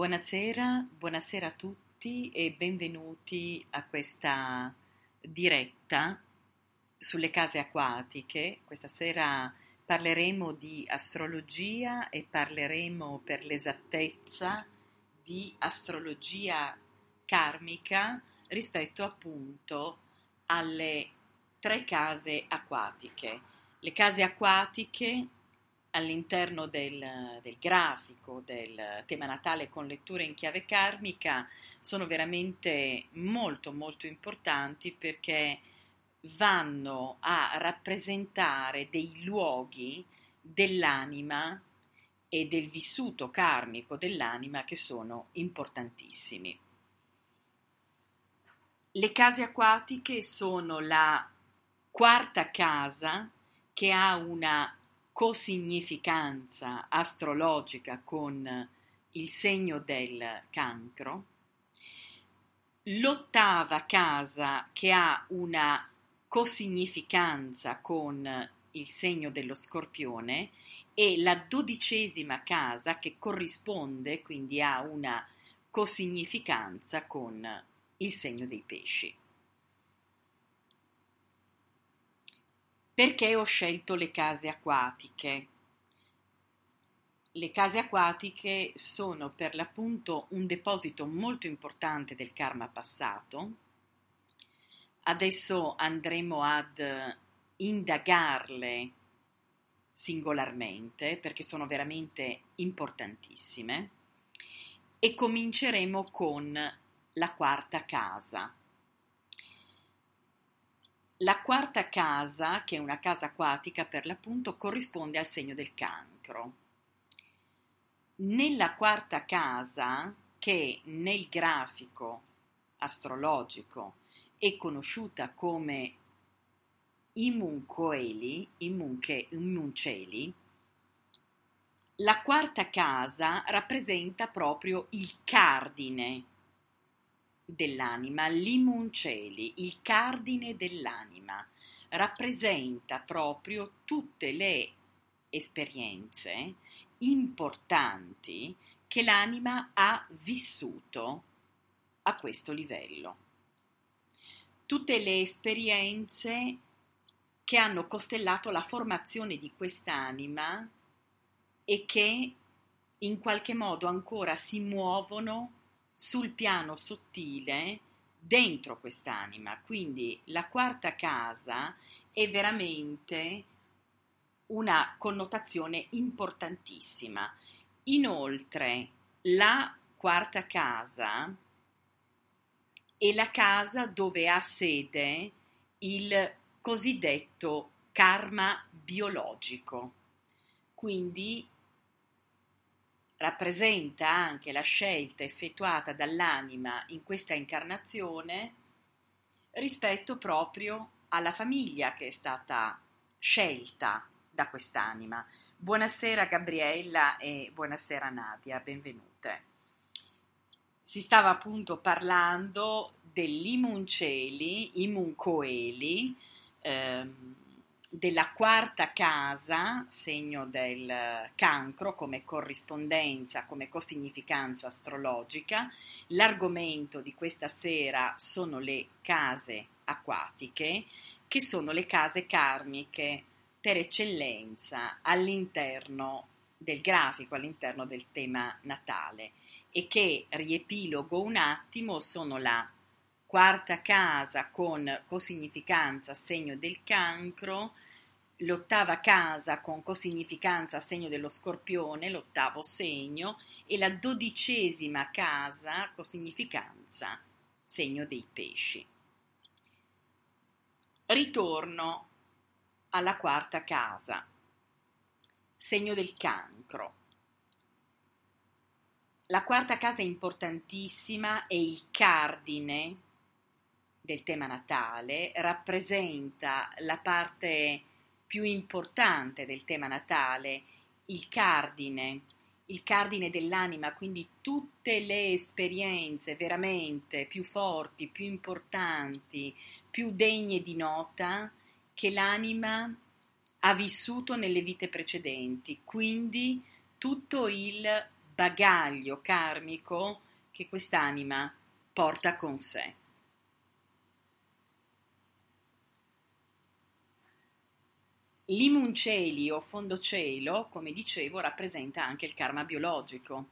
Buonasera, buonasera a tutti e benvenuti a questa diretta sulle case acquatiche. Questa sera parleremo di astrologia e parleremo per l'esattezza di astrologia karmica rispetto appunto alle tre case acquatiche. Le case acquatiche all'interno del, del, grafico del tema natale con letture in chiave karmica sono veramente molto molto importanti perché vanno a rappresentare dei luoghi dell'anima e del vissuto karmico dell'anima che sono importantissimi. Le case acquatiche sono la quarta casa che ha una cosignificanza astrologica con il segno del cancro, l'ottava casa che ha una cosignificanza con il segno dello scorpione e la dodicesima casa che corrisponde quindi a una cosignificanza con il segno dei pesci. Perché ho scelto le case acquatiche? Le case acquatiche sono per l'appunto un deposito molto importante del karma passato. Adesso andremo ad indagarle singolarmente perché sono veramente importantissime e cominceremo con la quarta casa. La quarta casa, che è una casa acquatica per l'appunto, corrisponde al segno del cancro. Nella quarta casa, che nel grafico astrologico è conosciuta come Imuncoeli, Imunche, la quarta casa rappresenta proprio il cardine dell'anima, l'imunceli, il cardine dell'anima, rappresenta proprio tutte le esperienze importanti che l'anima ha vissuto a questo livello. Tutte le esperienze che hanno costellato la formazione di quest'anima e che in qualche modo ancora si muovono sul piano sottile dentro quest'anima. Quindi la quarta casa è veramente una connotazione importantissima. Inoltre, la quarta casa è la casa dove ha sede il cosiddetto karma biologico. Quindi rappresenta anche la scelta effettuata dall'anima in questa incarnazione rispetto proprio alla famiglia che è stata scelta da quest'anima. Buonasera Gabriella e buonasera Nadia, benvenute. Si stava appunto parlando dell'imunceli, imuncoeli, ehm, della quarta casa, segno del cancro come corrispondenza, come cosignificanza astrologica. L'argomento di questa sera sono le case acquatiche, che sono le case karmiche per eccellenza all'interno del grafico, all'interno del tema natale e che riepilogo un attimo sono la quarta casa con cosignificanza segno del cancro, l'ottava casa con cosignificanza segno dello scorpione, l'ottavo segno, e la dodicesima casa cosignificanza segno dei pesci. Ritorno alla quarta casa. segno del cancro. La quarta casa importantissima è il cardine del tema natale, rappresenta la parte più importante del tema natale, il cardine, il cardine dell'anima, quindi tutte le esperienze veramente più forti, più importanti, più degne di nota che l'anima ha vissuto nelle vite precedenti, quindi tutto il bagaglio karmico che quest'anima porta con sé. Limunceli o fondocielo, come dicevo, rappresenta anche il karma biologico,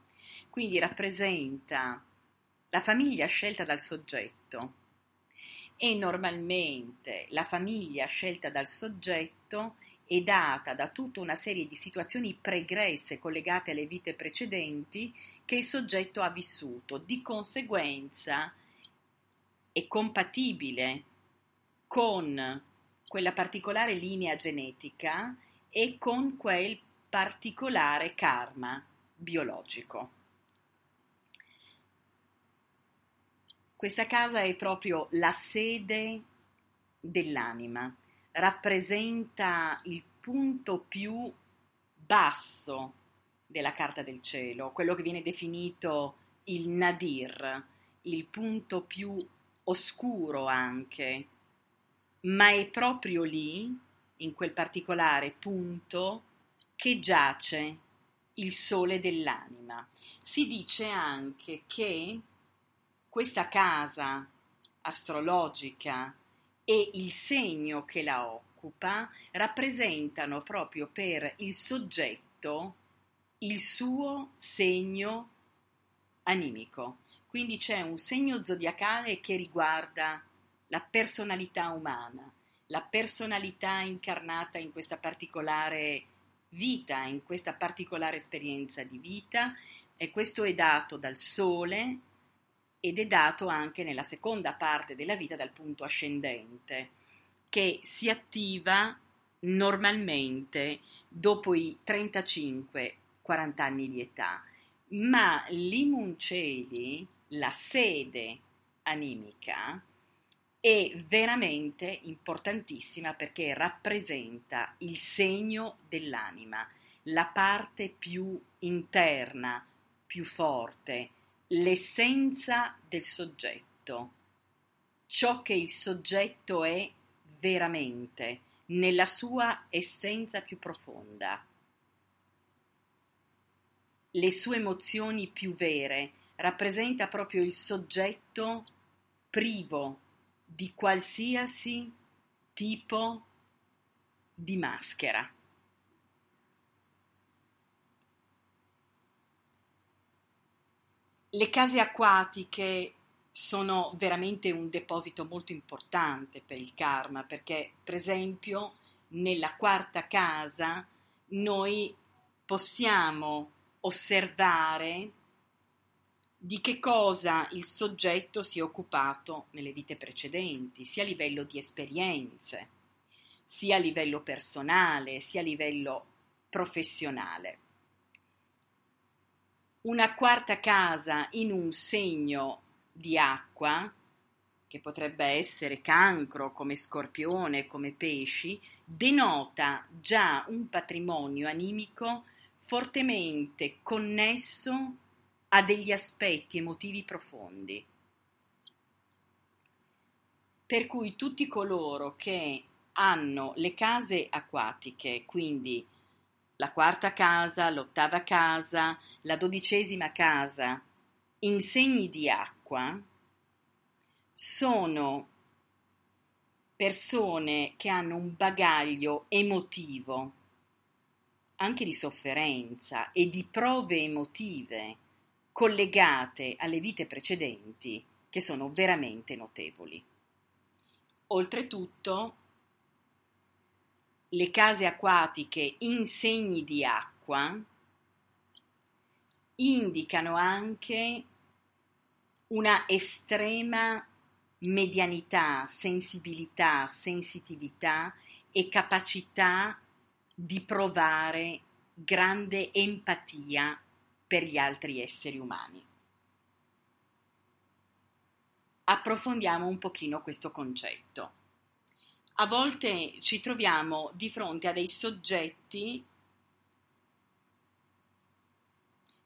quindi rappresenta la famiglia scelta dal soggetto e normalmente la famiglia scelta dal soggetto è data da tutta una serie di situazioni pregresse collegate alle vite precedenti che il soggetto ha vissuto. Di conseguenza è compatibile con quella particolare linea genetica e con quel particolare karma biologico. Questa casa è proprio la sede dell'anima rappresenta il punto più basso della carta del cielo, quello che viene definito il nadir, il punto più oscuro anche, ma è proprio lì, in quel particolare punto, che giace il sole dell'anima. Si dice anche che questa casa astrologica e il segno che la occupa rappresentano proprio per il soggetto il suo segno animico. Quindi c'è un segno zodiacale che riguarda la personalità umana, la personalità incarnata in questa particolare vita, in questa particolare esperienza di vita e questo è dato dal sole ed è dato anche nella seconda parte della vita dal punto ascendente, che si attiva normalmente dopo i 35-40 anni di età, ma l'Imunceli, la sede animica, è veramente importantissima perché rappresenta il segno dell'anima, la parte più interna, più forte, l'essenza del soggetto, ciò che il soggetto è veramente, nella sua essenza più profonda. Le sue emozioni più vere rappresenta proprio il soggetto privo di qualsiasi tipo di maschera. Le case acquatiche sono veramente un deposito molto importante per il karma perché, per esempio, nella quarta casa noi possiamo osservare di che cosa il soggetto si è occupato nelle vite precedenti, sia a livello di esperienze, sia a livello personale, sia a livello professionale. Una quarta casa in un segno di acqua, che potrebbe essere cancro come scorpione, come pesci, denota già un patrimonio animico fortemente connesso a degli aspetti emotivi profondi. Per cui tutti coloro che hanno le case acquatiche, quindi la quarta casa, l'ottava casa, la dodicesima casa, in segni di acqua, sono persone che hanno un bagaglio emotivo, anche di sofferenza e di prove emotive collegate alle vite precedenti che sono veramente notevoli. Oltretutto, le case acquatiche in segni di acqua indicano anche una estrema medianità, sensibilità, sensitività e capacità di provare grande empatia per gli altri esseri umani. Approfondiamo un pochino questo concetto. A volte ci troviamo di fronte a dei soggetti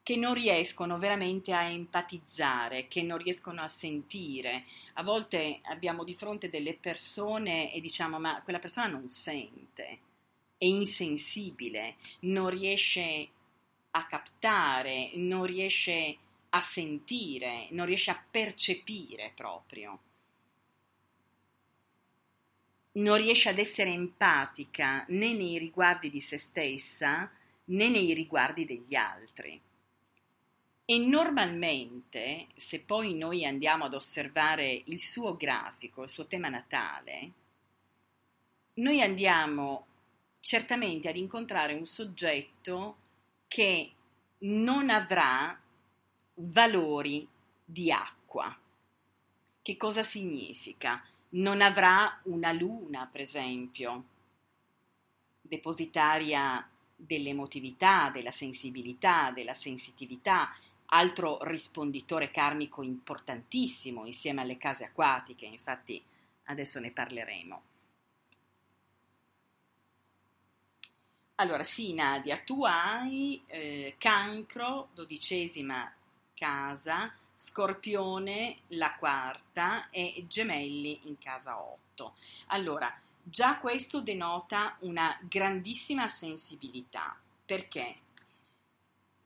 che non riescono veramente a empatizzare, che non riescono a sentire. A volte abbiamo di fronte delle persone e diciamo ma quella persona non sente, è insensibile, non riesce a captare, non riesce a sentire, non riesce a percepire proprio. Non riesce ad essere empatica né nei riguardi di se stessa né nei riguardi degli altri. E normalmente, se poi noi andiamo ad osservare il suo grafico, il suo tema natale, noi andiamo certamente ad incontrare un soggetto che non avrà valori di acqua. Che cosa significa? Non avrà una luna, per esempio, depositaria dell'emotività, della sensibilità, della sensitività, altro risponditore karmico importantissimo insieme alle case acquatiche, infatti adesso ne parleremo. Allora, sì, Nadia, tu hai eh, cancro, dodicesima casa, scorpione, la quarta e gemelli in casa 8. Allora, già questo denota una grandissima sensibilità. Perché?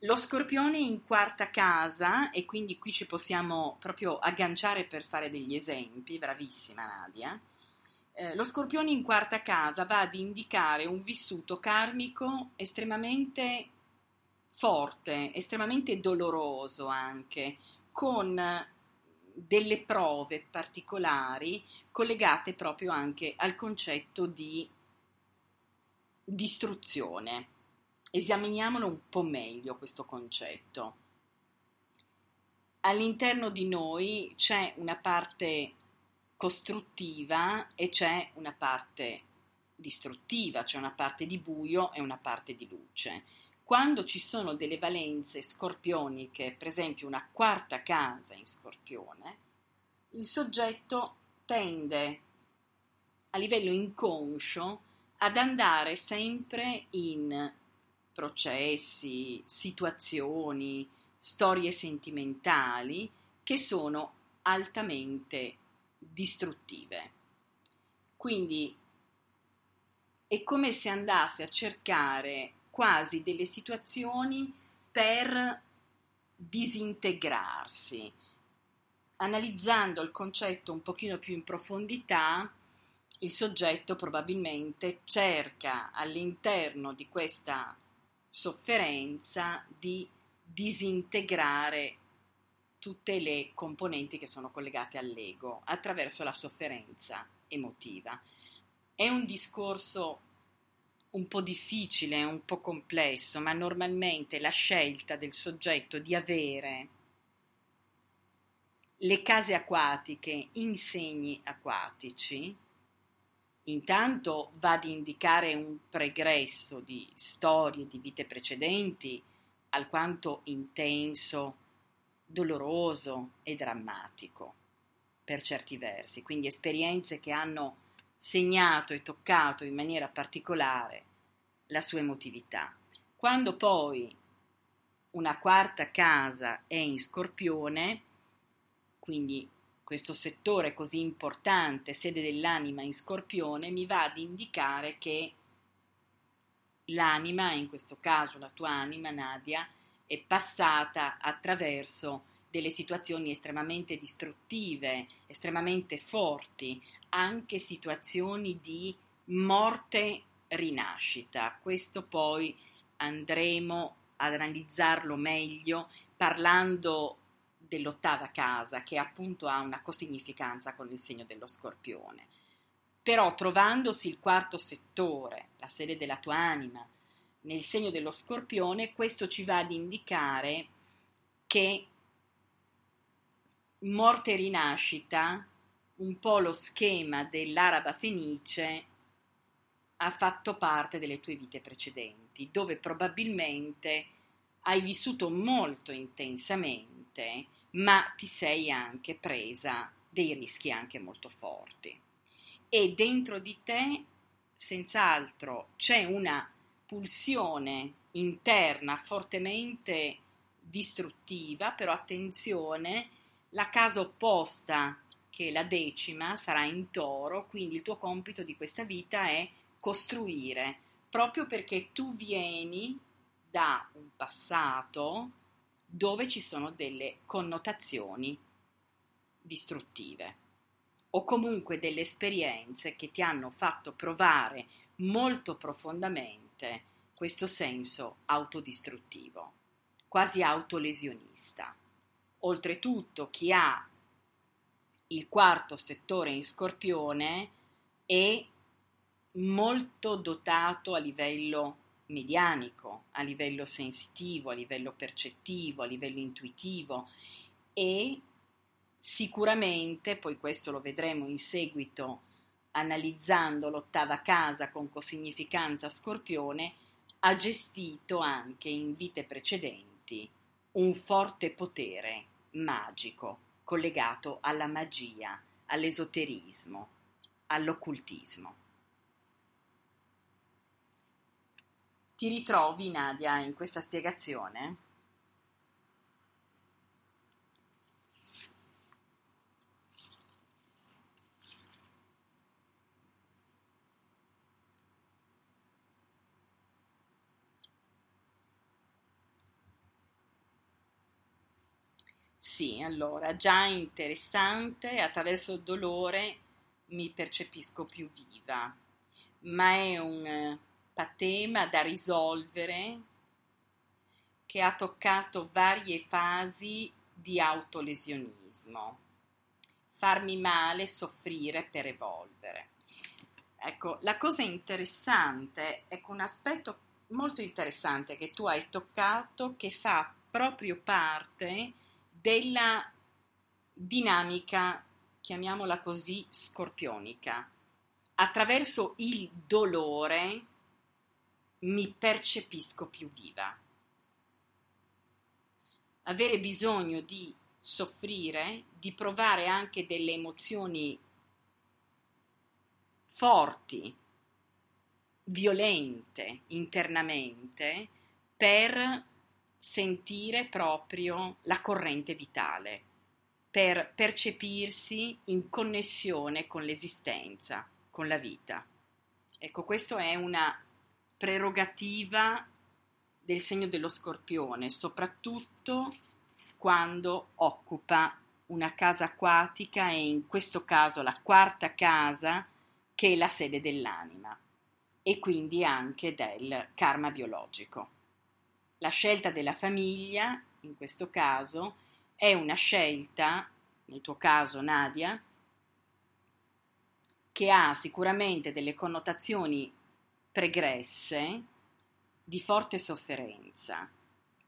Lo scorpione in quarta casa, e quindi qui ci possiamo proprio agganciare per fare degli esempi, bravissima Nadia. Eh, lo scorpione in quarta casa va ad indicare un vissuto karmico estremamente forte, estremamente doloroso anche, con delle prove particolari collegate proprio anche al concetto di distruzione. Esaminiamolo un po' meglio questo concetto. All'interno di noi c'è una parte costruttiva e c'è una parte distruttiva, c'è una parte di buio e una parte di luce. Quando ci sono delle valenze scorpioniche, per esempio una quarta casa in scorpione, il soggetto tende a livello inconscio ad andare sempre in processi, situazioni, storie sentimentali che sono altamente distruttive. Quindi è come se andasse a cercare quasi delle situazioni per disintegrarsi. Analizzando il concetto un pochino più in profondità, il soggetto probabilmente cerca all'interno di questa sofferenza di disintegrare tutte le componenti che sono collegate all'ego attraverso la sofferenza emotiva. È un discorso un po' difficile, un po' complesso, ma normalmente la scelta del soggetto di avere le case acquatiche in segni acquatici intanto va ad indicare un pregresso di storie di vite precedenti alquanto intenso, doloroso e drammatico per certi versi, quindi esperienze che hanno segnato e toccato in maniera particolare la sua emotività. Quando poi una quarta casa è in scorpione, quindi questo settore così importante, sede dell'anima in scorpione, mi va ad indicare che l'anima, in questo caso la tua anima, Nadia, è passata attraverso delle situazioni estremamente distruttive, estremamente forti, anche situazioni di morte rinascita. Questo poi andremo ad analizzarlo meglio parlando dell'ottava casa, che appunto ha una cosignificanza con il segno dello scorpione. Però trovandosi il quarto settore, la sede della tua anima, nel segno dello scorpione, questo ci va ad indicare che morte e rinascita, un po' lo schema dell'araba fenice, ha fatto parte delle tue vite precedenti, dove probabilmente hai vissuto molto intensamente, ma ti sei anche presa dei rischi anche molto forti. E dentro di te, senz'altro, c'è una pulsione interna fortemente distruttiva, però attenzione, la casa opposta, che è la decima, sarà in toro, quindi il tuo compito di questa vita è costruire, proprio perché tu vieni da un passato dove ci sono delle connotazioni distruttive o comunque delle esperienze che ti hanno fatto provare molto profondamente questo senso autodistruttivo, quasi autolesionista. Oltretutto chi ha il quarto settore in scorpione è molto dotato a livello medianico, a livello sensitivo, a livello percettivo, a livello intuitivo e sicuramente, poi questo lo vedremo in seguito analizzando l'ottava casa con cosignificanza scorpione, ha gestito anche in vite precedenti un forte potere magico collegato alla magia, all'esoterismo, all'occultismo. Ti ritrovi, Nadia, in questa spiegazione? Sì, allora, già interessante, attraverso il dolore mi percepisco più viva, ma è un eh, patema da risolvere che ha toccato varie fasi di autolesionismo. Farmi male, soffrire per evolvere. Ecco, la cosa interessante, ecco un aspetto molto interessante che tu hai toccato che fa proprio parte della dinamica, chiamiamola così, scorpionica. Attraverso il dolore mi percepisco più viva. Avere bisogno di soffrire, di provare anche delle emozioni forti, violente internamente, per sentire proprio la corrente vitale, per percepirsi in connessione con l'esistenza, con la vita. Ecco, questa è una prerogativa del segno dello scorpione, soprattutto quando occupa una casa acquatica e in questo caso la quarta casa che è la sede dell'anima e quindi anche del karma biologico. La scelta della famiglia, in questo caso, è una scelta, nel tuo caso Nadia, che ha sicuramente delle connotazioni pregresse di forte sofferenza.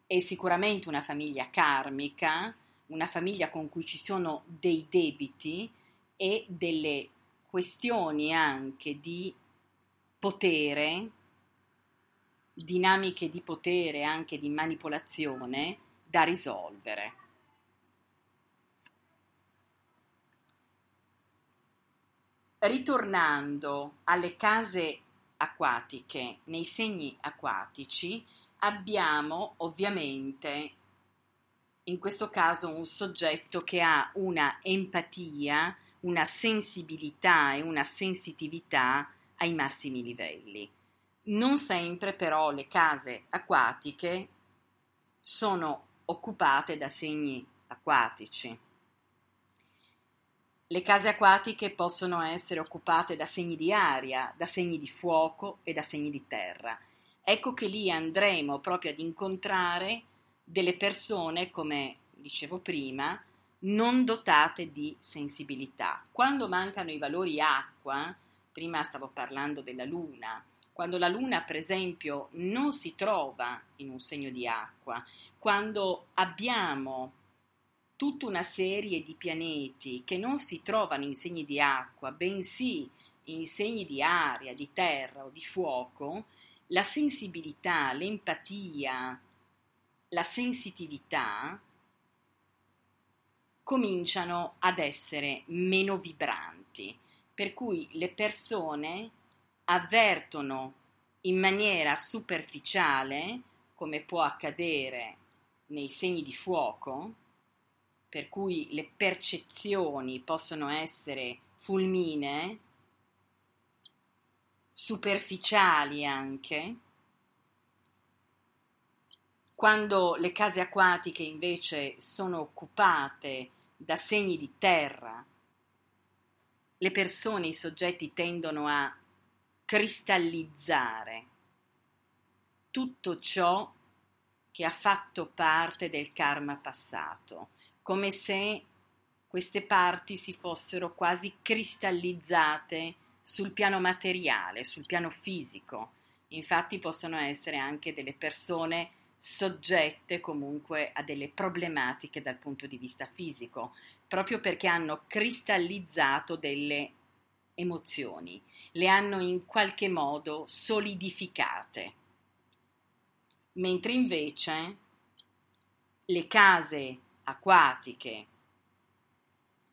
È sicuramente una famiglia karmica, una famiglia con cui ci sono dei debiti e delle questioni anche di potere dinamiche di potere, anche di manipolazione, da risolvere. Ritornando alle case acquatiche, nei segni acquatici, abbiamo ovviamente in questo caso un soggetto che ha una empatia, una sensibilità e una sensitività ai massimi livelli. Non sempre però le case acquatiche sono occupate da segni acquatici. Le case acquatiche possono essere occupate da segni di aria, da segni di fuoco e da segni di terra. Ecco che lì andremo proprio ad incontrare delle persone, come dicevo prima, non dotate di sensibilità. Quando mancano i valori acqua, prima stavo parlando della luna, quando la Luna, per esempio, non si trova in un segno di acqua, quando abbiamo tutta una serie di pianeti che non si trovano in segni di acqua, bensì in segni di aria, di terra o di fuoco, la sensibilità, l'empatia, la sensitività cominciano ad essere meno vibranti, per cui le persone avvertono in maniera superficiale, come può accadere nei segni di fuoco, per cui le percezioni possono essere fulminee, superficiali anche, quando le case acquatiche invece sono occupate da segni di terra, le persone, i soggetti tendono a cristallizzare tutto ciò che ha fatto parte del karma passato, come se queste parti si fossero quasi cristallizzate sul piano materiale, sul piano fisico. Infatti possono essere anche delle persone soggette comunque a delle problematiche dal punto di vista fisico, proprio perché hanno cristallizzato delle emozioni le hanno in qualche modo solidificate, mentre invece le case acquatiche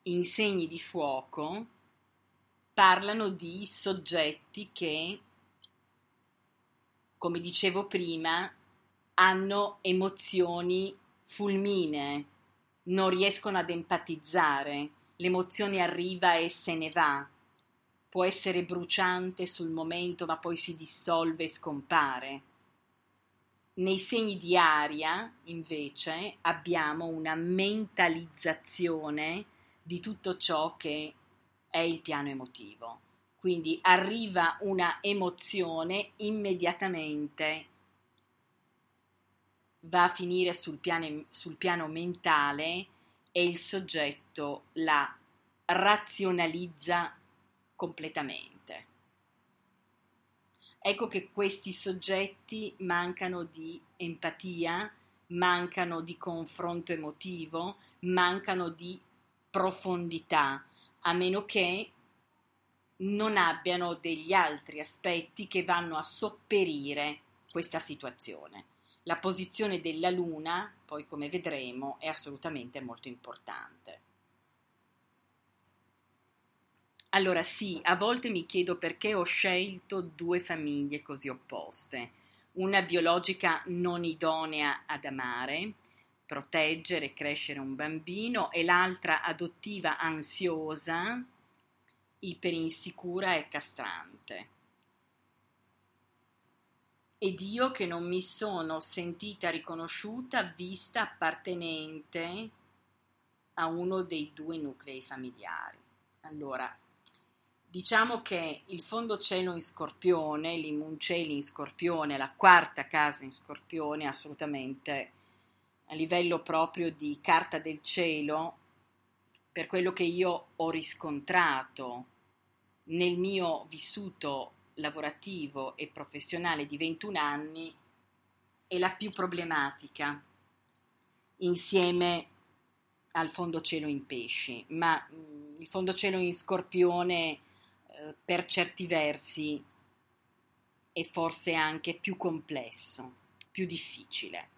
in segni di fuoco parlano di soggetti che, come dicevo prima, hanno emozioni fulminee, non riescono ad empatizzare, l'emozione arriva e se ne va, può essere bruciante sul momento ma poi si dissolve e scompare. Nei segni di aria, invece, abbiamo una mentalizzazione di tutto ciò che è il piano emotivo. Quindi arriva una emozione immediatamente va a finire sul piano, sul piano mentale e il soggetto la razionalizza completamente. Ecco che questi soggetti mancano di empatia, mancano di confronto emotivo, mancano di profondità, a meno che non abbiano degli altri aspetti che vanno a sopperire questa situazione. La posizione della Luna, poi come vedremo, è assolutamente molto importante. Allora sì, a volte mi chiedo perché ho scelto due famiglie così opposte, una biologica non idonea ad amare, proteggere e crescere un bambino e l'altra adottiva ansiosa, iperinsicura e castrante. Ed io che non mi sono sentita riconosciuta, vista appartenente a uno dei due nuclei familiari. Allora, Diciamo che il fondo cielo in scorpione, l'immunceli in scorpione, la quarta casa in scorpione, assolutamente a livello proprio di carta del cielo, per quello che io ho riscontrato nel mio vissuto lavorativo e professionale di 21 anni, è la più problematica insieme al fondo cielo in pesci, ma il fondo cielo in scorpione per certi versi è forse anche più complesso, più difficile.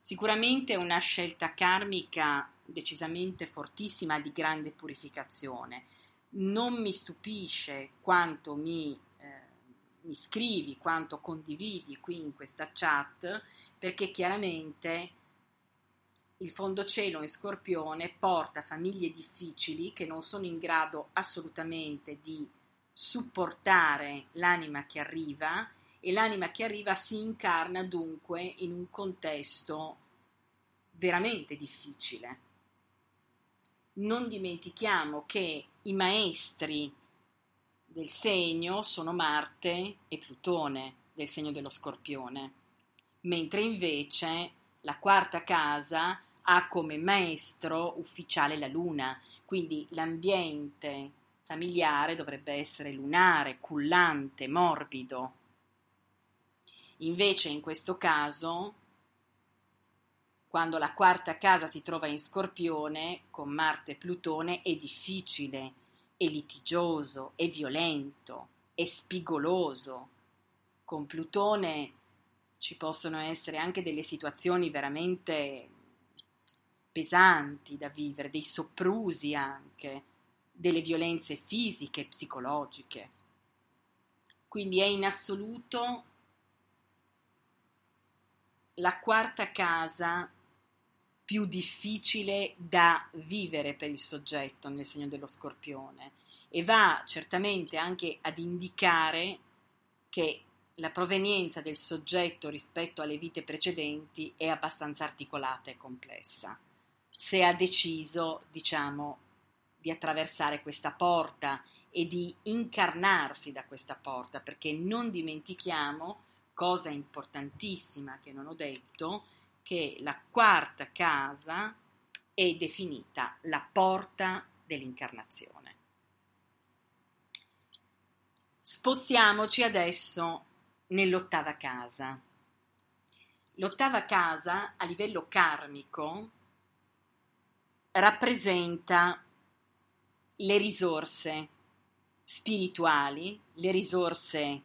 Sicuramente è una scelta karmica decisamente fortissima di grande purificazione. Non mi stupisce quanto mi, eh, mi scrivi, quanto condividi qui in questa chat, perché chiaramente il fondo cielo in scorpione porta famiglie difficili che non sono in grado assolutamente di supportare l'anima che arriva e l'anima che arriva si incarna dunque in un contesto veramente difficile. Non dimentichiamo che i maestri del segno sono Marte e Plutone del segno dello Scorpione, mentre invece la quarta casa ha come maestro ufficiale la Luna, quindi l'ambiente familiare dovrebbe essere lunare, cullante, morbido. Invece in questo caso, quando la quarta casa si trova in scorpione con Marte e Plutone, è difficile è litigioso, è violento, è spigoloso. Con Plutone ci possono essere anche delle situazioni veramente pesanti da vivere, dei soprusi anche, delle violenze fisiche e psicologiche. Quindi è in assoluto la quarta casa più difficile da vivere per il soggetto nel segno dello scorpione e va certamente anche ad indicare che la provenienza del soggetto rispetto alle vite precedenti è abbastanza articolata e complessa. Se ha deciso, diciamo, di attraversare questa porta e di incarnarsi da questa porta, perché non dimentichiamo, cosa importantissima che non ho detto, che la quarta casa è definita la porta dell'incarnazione. Spostiamoci adesso nell'ottava casa. L'ottava casa a livello karmico rappresenta le risorse spirituali, le risorse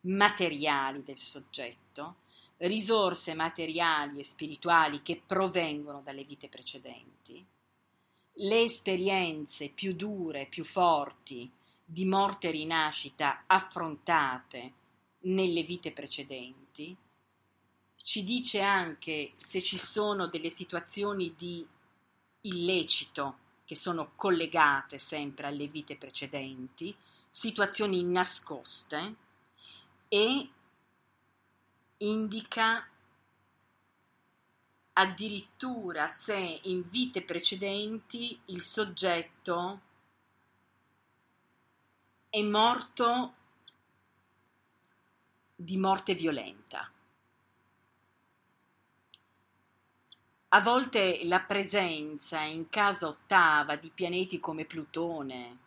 materiali del soggetto, risorse materiali e spirituali che provengono dalle vite precedenti, le esperienze più dure, più forti di morte e rinascita affrontate nelle vite precedenti, ci dice anche se ci sono delle situazioni di illecito che sono collegate sempre alle vite precedenti, situazioni nascoste e indica addirittura se in vite precedenti il soggetto è morto di morte violenta. A volte la presenza in casa ottava di pianeti come Plutone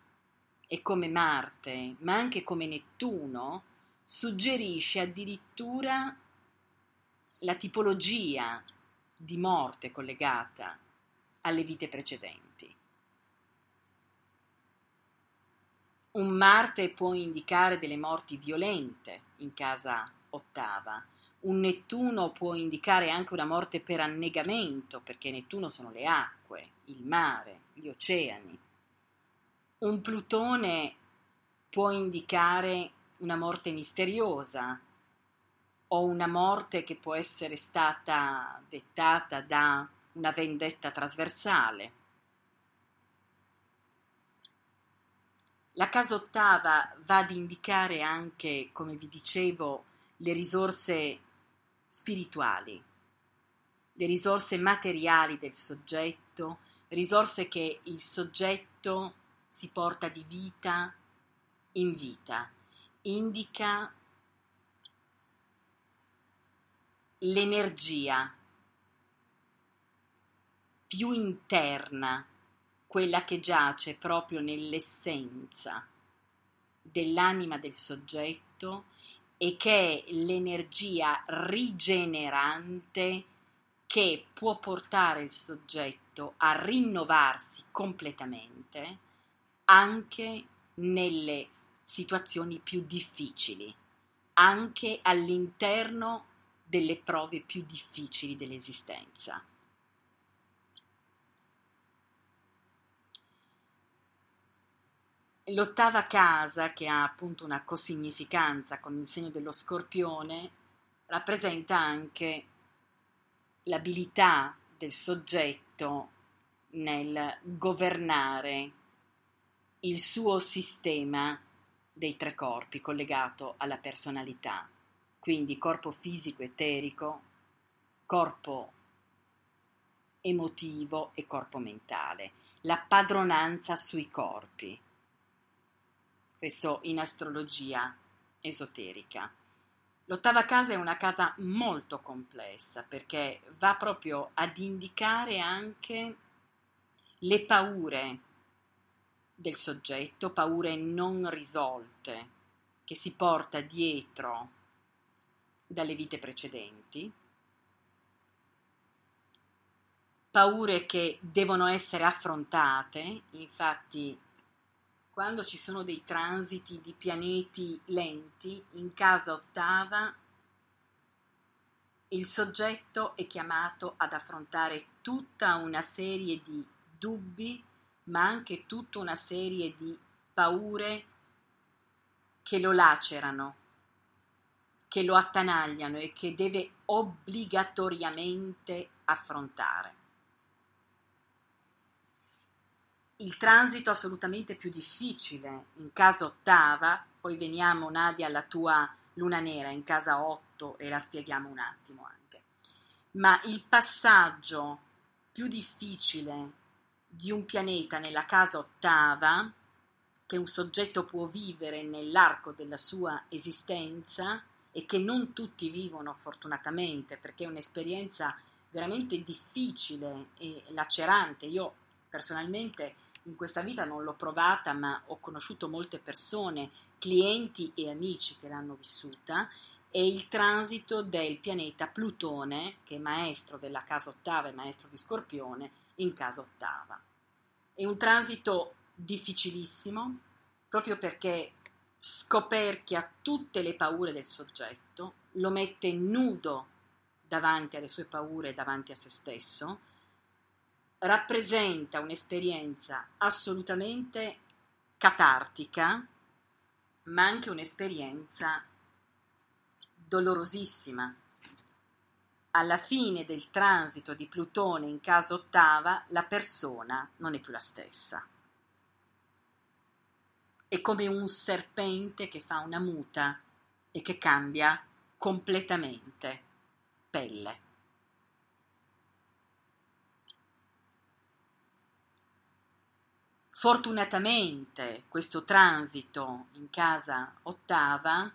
e come Marte, ma anche come Nettuno, suggerisce addirittura la tipologia di morte collegata alle vite precedenti. Un Marte può indicare delle morti violente in casa ottava, un Nettuno può indicare anche una morte per annegamento, perché Nettuno sono le acque, il mare, gli oceani. Un Plutone può indicare una morte misteriosa o una morte che può essere stata dettata da una vendetta trasversale. La casa ottava va ad indicare anche, come vi dicevo, le risorse spirituali, le risorse materiali del soggetto, risorse che il soggetto si porta di vita in vita indica l'energia più interna, quella che giace proprio nell'essenza dell'anima del soggetto e che è l'energia rigenerante che può portare il soggetto a rinnovarsi completamente anche nelle situazioni più difficili, anche all'interno delle prove più difficili dell'esistenza. L'ottava casa, che ha appunto una cosignificanza con il segno dello scorpione, rappresenta anche l'abilità del soggetto nel governare il suo sistema dei tre corpi collegato alla personalità, quindi corpo fisico eterico, corpo emotivo e corpo mentale, la padronanza sui corpi. Questo in astrologia esoterica. L'ottava casa è una casa molto complessa perché va proprio ad indicare anche le paure del soggetto, paure non risolte che si porta dietro dalle vite precedenti, paure che devono essere affrontate, infatti quando ci sono dei transiti di pianeti lenti, in casa ottava il soggetto è chiamato ad affrontare tutta una serie di dubbi, ma anche tutta una serie di paure che lo lacerano, che lo attanagliano e che deve obbligatoriamente affrontare. Il transito assolutamente più difficile in casa ottava, poi veniamo Nadia alla tua luna nera in casa 8 e la spieghiamo un attimo anche. Ma il passaggio più difficile di un pianeta nella casa ottava, che un soggetto può vivere nell'arco della sua esistenza e che non tutti vivono fortunatamente perché è un'esperienza veramente difficile e lacerante. Io personalmente in questa vita non l'ho provata, ma ho conosciuto molte persone, clienti e amici che l'hanno vissuta, è il transito del pianeta Plutone, che è maestro della casa ottava e maestro di Scorpione, in casa ottava. È un transito difficilissimo, proprio perché scoperchia tutte le paure del soggetto, lo mette nudo davanti alle sue paure e davanti a se stesso, rappresenta un'esperienza assolutamente catartica, ma anche un'esperienza dolorosissima. Alla fine del transito di Plutone in casa ottava, la persona non è più la stessa. È come un serpente che fa una muta e che cambia completamente pelle. Fortunatamente questo transito in casa ottava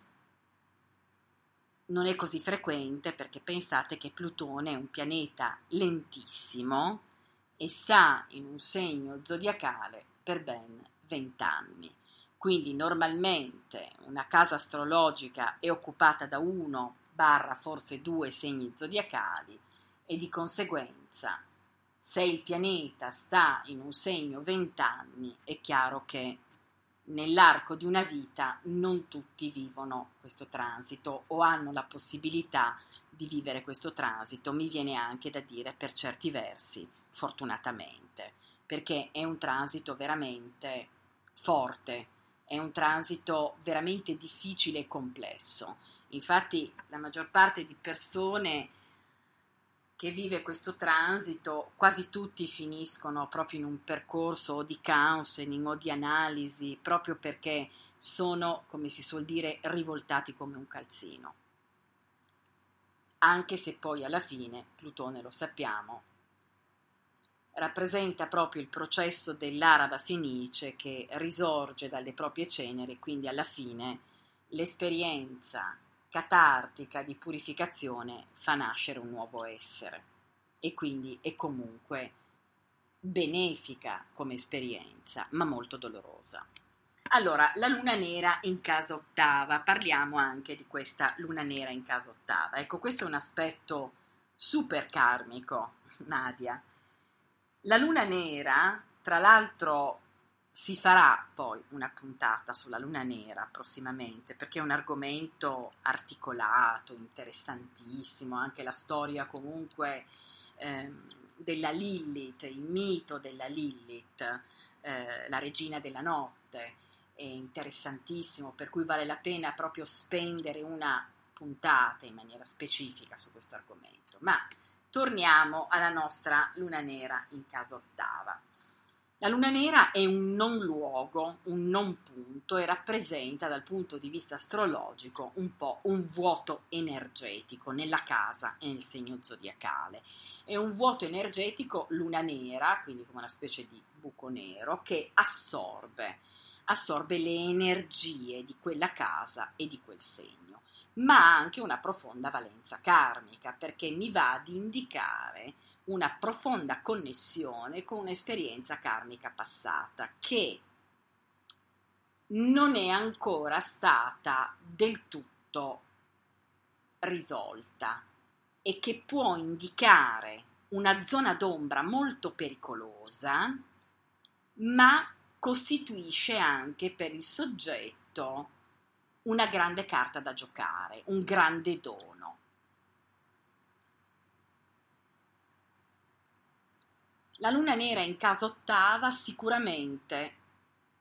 non è così frequente perché pensate che Plutone è un pianeta lentissimo e sta in un segno zodiacale per ben 20 anni. Quindi normalmente una casa astrologica è occupata da uno barra forse due segni zodiacali e di conseguenza se il pianeta sta in un segno 20 anni, è chiaro che nell'arco di una vita non tutti vivono questo transito o hanno la possibilità di vivere questo transito, mi viene anche da dire per certi versi, fortunatamente, perché è un transito veramente forte, è un transito veramente difficile e complesso. Infatti la maggior parte di persone che vive questo transito, quasi tutti finiscono proprio in un percorso di counseling o di analisi, proprio perché sono, come si suol dire, rivoltati come un calzino. Anche se poi alla fine, Plutone lo sappiamo, rappresenta proprio il processo dell'araba fenice che risorge dalle proprie ceneri, quindi alla fine l'esperienza catartica di purificazione fa nascere un nuovo essere e quindi è comunque benefica come esperienza, ma molto dolorosa. Allora, la luna nera in casa ottava, parliamo anche di questa luna nera in casa ottava. Ecco, questo è un aspetto super karmico, Nadia. La luna nera, tra l'altro, si farà poi una puntata sulla luna nera prossimamente perché è un argomento articolato, interessantissimo, anche la storia comunque eh, della Lilith, il mito della Lilith, eh, la regina della notte, è interessantissimo, per cui vale la pena proprio spendere una puntata in maniera specifica su questo argomento. Ma torniamo alla nostra luna nera in casa ottava. La luna nera è un non luogo, un non punto e rappresenta dal punto di vista astrologico un po' un vuoto energetico nella casa e nel segno zodiacale. È un vuoto energetico luna nera, quindi come una specie di buco nero, che assorbe, assorbe le energie di quella casa e di quel segno, ma ha anche una profonda valenza karmica perché mi va ad indicare una profonda connessione con un'esperienza karmica passata che non è ancora stata del tutto risolta e che può indicare una zona d'ombra molto pericolosa, ma costituisce anche per il soggetto una grande carta da giocare, un grande dono. La luna nera in casa ottava sicuramente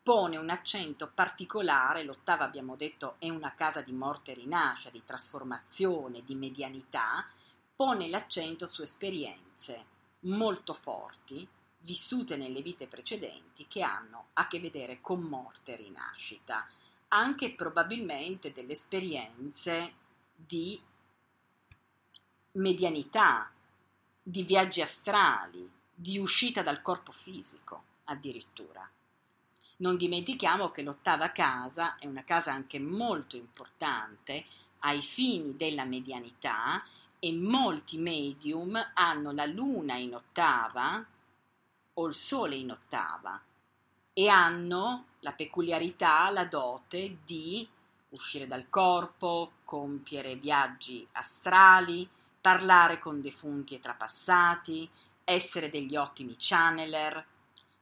pone un accento particolare, l'ottava abbiamo detto è una casa di morte e rinascita, di trasformazione, di medianità, pone l'accento su esperienze molto forti, vissute nelle vite precedenti, che hanno a che vedere con morte e rinascita, anche probabilmente delle esperienze di medianità, di viaggi astrali, di uscita dal corpo fisico addirittura. Non dimentichiamo che l'ottava casa è una casa anche molto importante ai fini della medianità e molti medium hanno la luna in ottava o il sole in ottava e hanno la peculiarità, la dote di uscire dal corpo, compiere viaggi astrali, parlare con defunti e trapassati, essere degli ottimi channeler,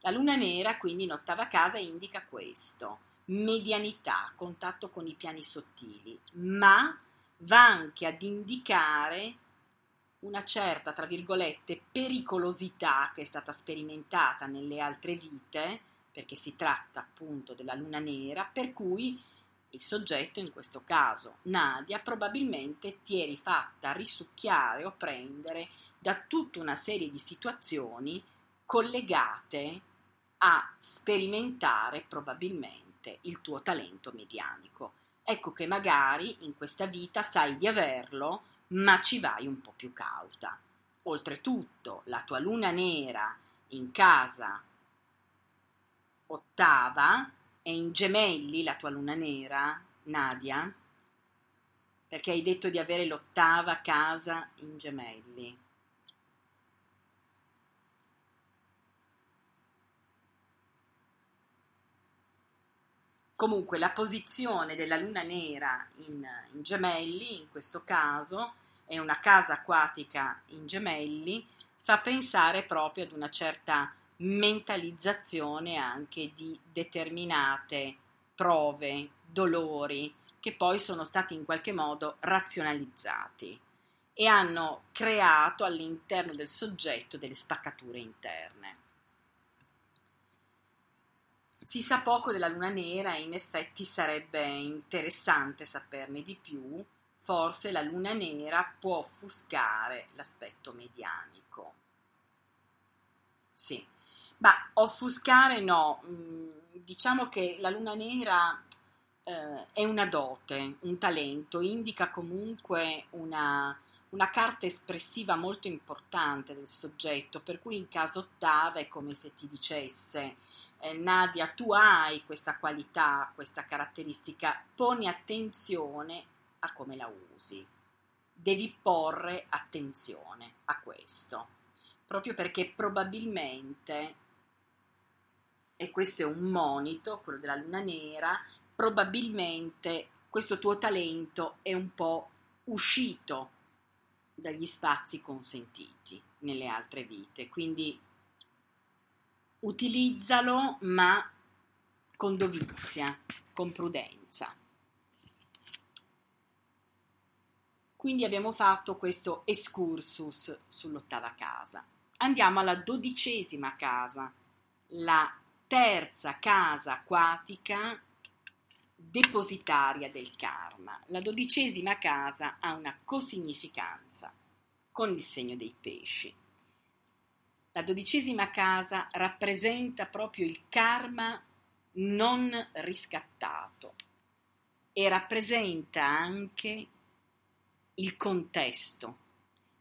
la luna nera, quindi in ottava casa, indica questo, medianità, contatto con i piani sottili, ma va anche ad indicare una certa, tra virgolette, pericolosità che è stata sperimentata nelle altre vite, perché si tratta appunto della luna nera, per cui il soggetto, in questo caso Nadia, probabilmente ti eri fatta risucchiare o prendere da tutta una serie di situazioni collegate a sperimentare probabilmente il tuo talento medianico. Ecco che magari in questa vita sai di averlo, ma ci vai un po' più cauta. Oltretutto, la tua luna nera in casa ottava è in gemelli la tua luna nera, Nadia, perché hai detto di avere l'ottava casa in gemelli. Comunque la posizione della luna nera in, in gemelli, in questo caso, è una casa acquatica in gemelli, fa pensare proprio ad una certa mentalizzazione anche di determinate prove, dolori, che poi sono stati in qualche modo razionalizzati e hanno creato all'interno del soggetto delle spaccature interne. Si sa poco della luna nera e in effetti sarebbe interessante saperne di più. Forse la luna nera può offuscare l'aspetto medianico. Sì, ma offuscare no, mm, diciamo che la luna nera eh, è una dote, un talento, indica comunque una, una carta espressiva molto importante del soggetto, per cui in caso ottava è come se ti dicesse eh, Nadia, tu hai questa qualità, questa caratteristica, poni attenzione a come la usi. Devi porre attenzione a questo, proprio perché probabilmente, e questo è un monito, quello della luna nera, probabilmente questo tuo talento è un po' uscito dagli spazi consentiti nelle altre vite, quindi utilizzalo ma con dovizia, con prudenza. Quindi abbiamo fatto questo excursus sull'ottava casa. Andiamo alla dodicesima casa, la terza casa acquatica depositaria del karma. La dodicesima casa ha una cosignificanza con il segno dei pesci. La dodicesima casa rappresenta proprio il karma non riscattato e rappresenta anche il contesto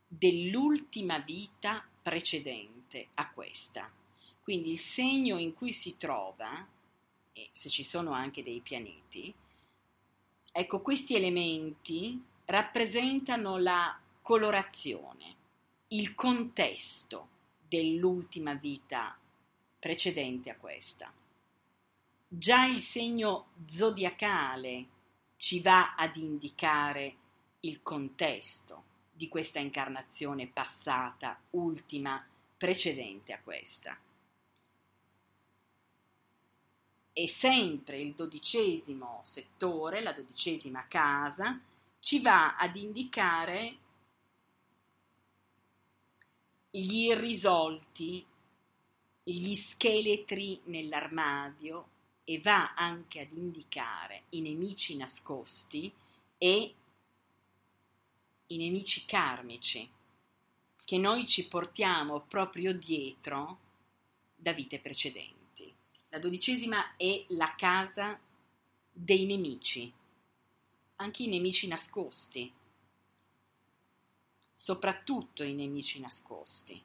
dell'ultima vita precedente a questa. Quindi il segno in cui si trova, e se ci sono anche dei pianeti, ecco questi elementi rappresentano la colorazione, il contesto dell'ultima vita precedente a questa. Già il segno zodiacale ci va ad indicare il contesto di questa incarnazione passata, ultima, precedente a questa. E sempre il dodicesimo settore, la dodicesima casa, ci va ad indicare gli irrisolti, gli scheletri nell'armadio e va anche ad indicare i nemici nascosti e i nemici karmici che noi ci portiamo proprio dietro da vite precedenti. La dodicesima è la casa dei nemici, anche i nemici nascosti, soprattutto i nemici nascosti,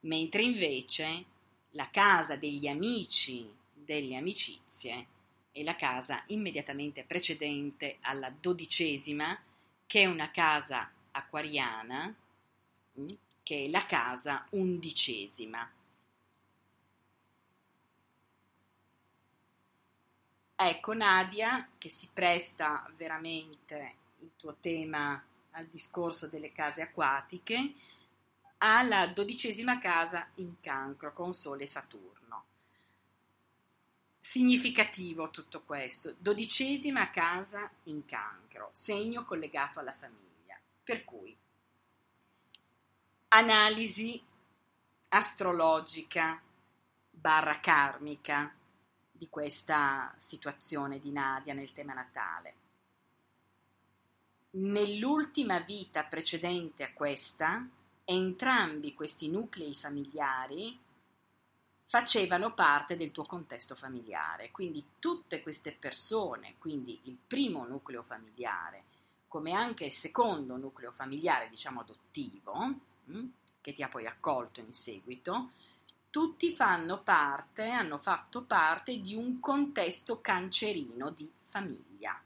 mentre invece la casa degli amici, delle amicizie, è la casa immediatamente precedente alla dodicesima, che è una casa acquariana, mm, che è la casa undicesima. Ecco Nadia che si presta veramente il tuo tema al discorso delle case acquatiche, alla dodicesima casa in cancro con Sole e Saturno. Significativo tutto questo, dodicesima casa in cancro, segno collegato alla famiglia. Per cui analisi astrologica barra karmica di questa situazione di Nadia nel tema natale. Nell'ultima vita precedente a questa, entrambi questi nuclei familiari facevano parte del tuo contesto familiare, quindi tutte queste persone, quindi il primo nucleo familiare, come anche il secondo nucleo familiare, diciamo adottivo, Mm, che ti ha poi accolto in seguito, tutti fanno parte, hanno fatto parte di un contesto cancerino di famiglia.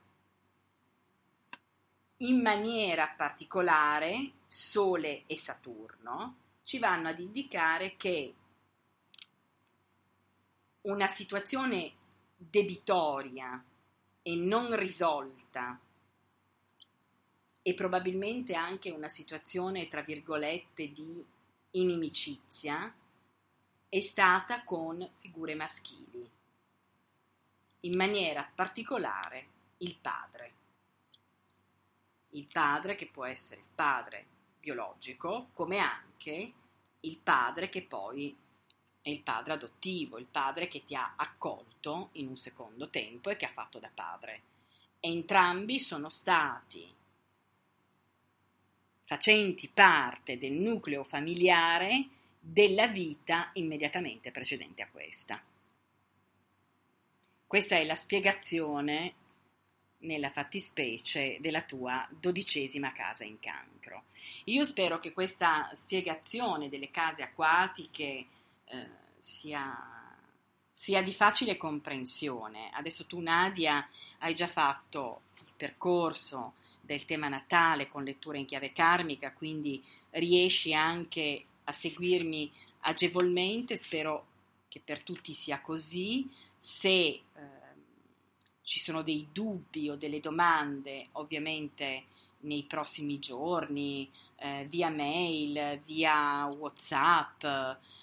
In maniera particolare, Sole e Saturno ci vanno ad indicare che una situazione debitoria e non risolta e probabilmente anche una situazione, tra virgolette, di inimicizia, è stata con figure maschili, in maniera particolare il padre. Il padre che può essere il padre biologico, come anche il padre che poi è il padre adottivo, il padre che ti ha accolto in un secondo tempo e che ha fatto da padre. Entrambi sono stati facenti parte del nucleo familiare della vita immediatamente precedente a questa. Questa è la spiegazione nella fattispecie della tua dodicesima casa in cancro. Io spero che questa spiegazione delle case acquatiche eh, sia, sia di facile comprensione. Adesso tu Nadia hai già fatto il percorso del tema natale con lettura in chiave karmica, quindi riesci anche a seguirmi agevolmente, spero che per tutti sia così. Se eh, ci sono dei dubbi o delle domande, ovviamente nei prossimi giorni, eh, via mail, via WhatsApp,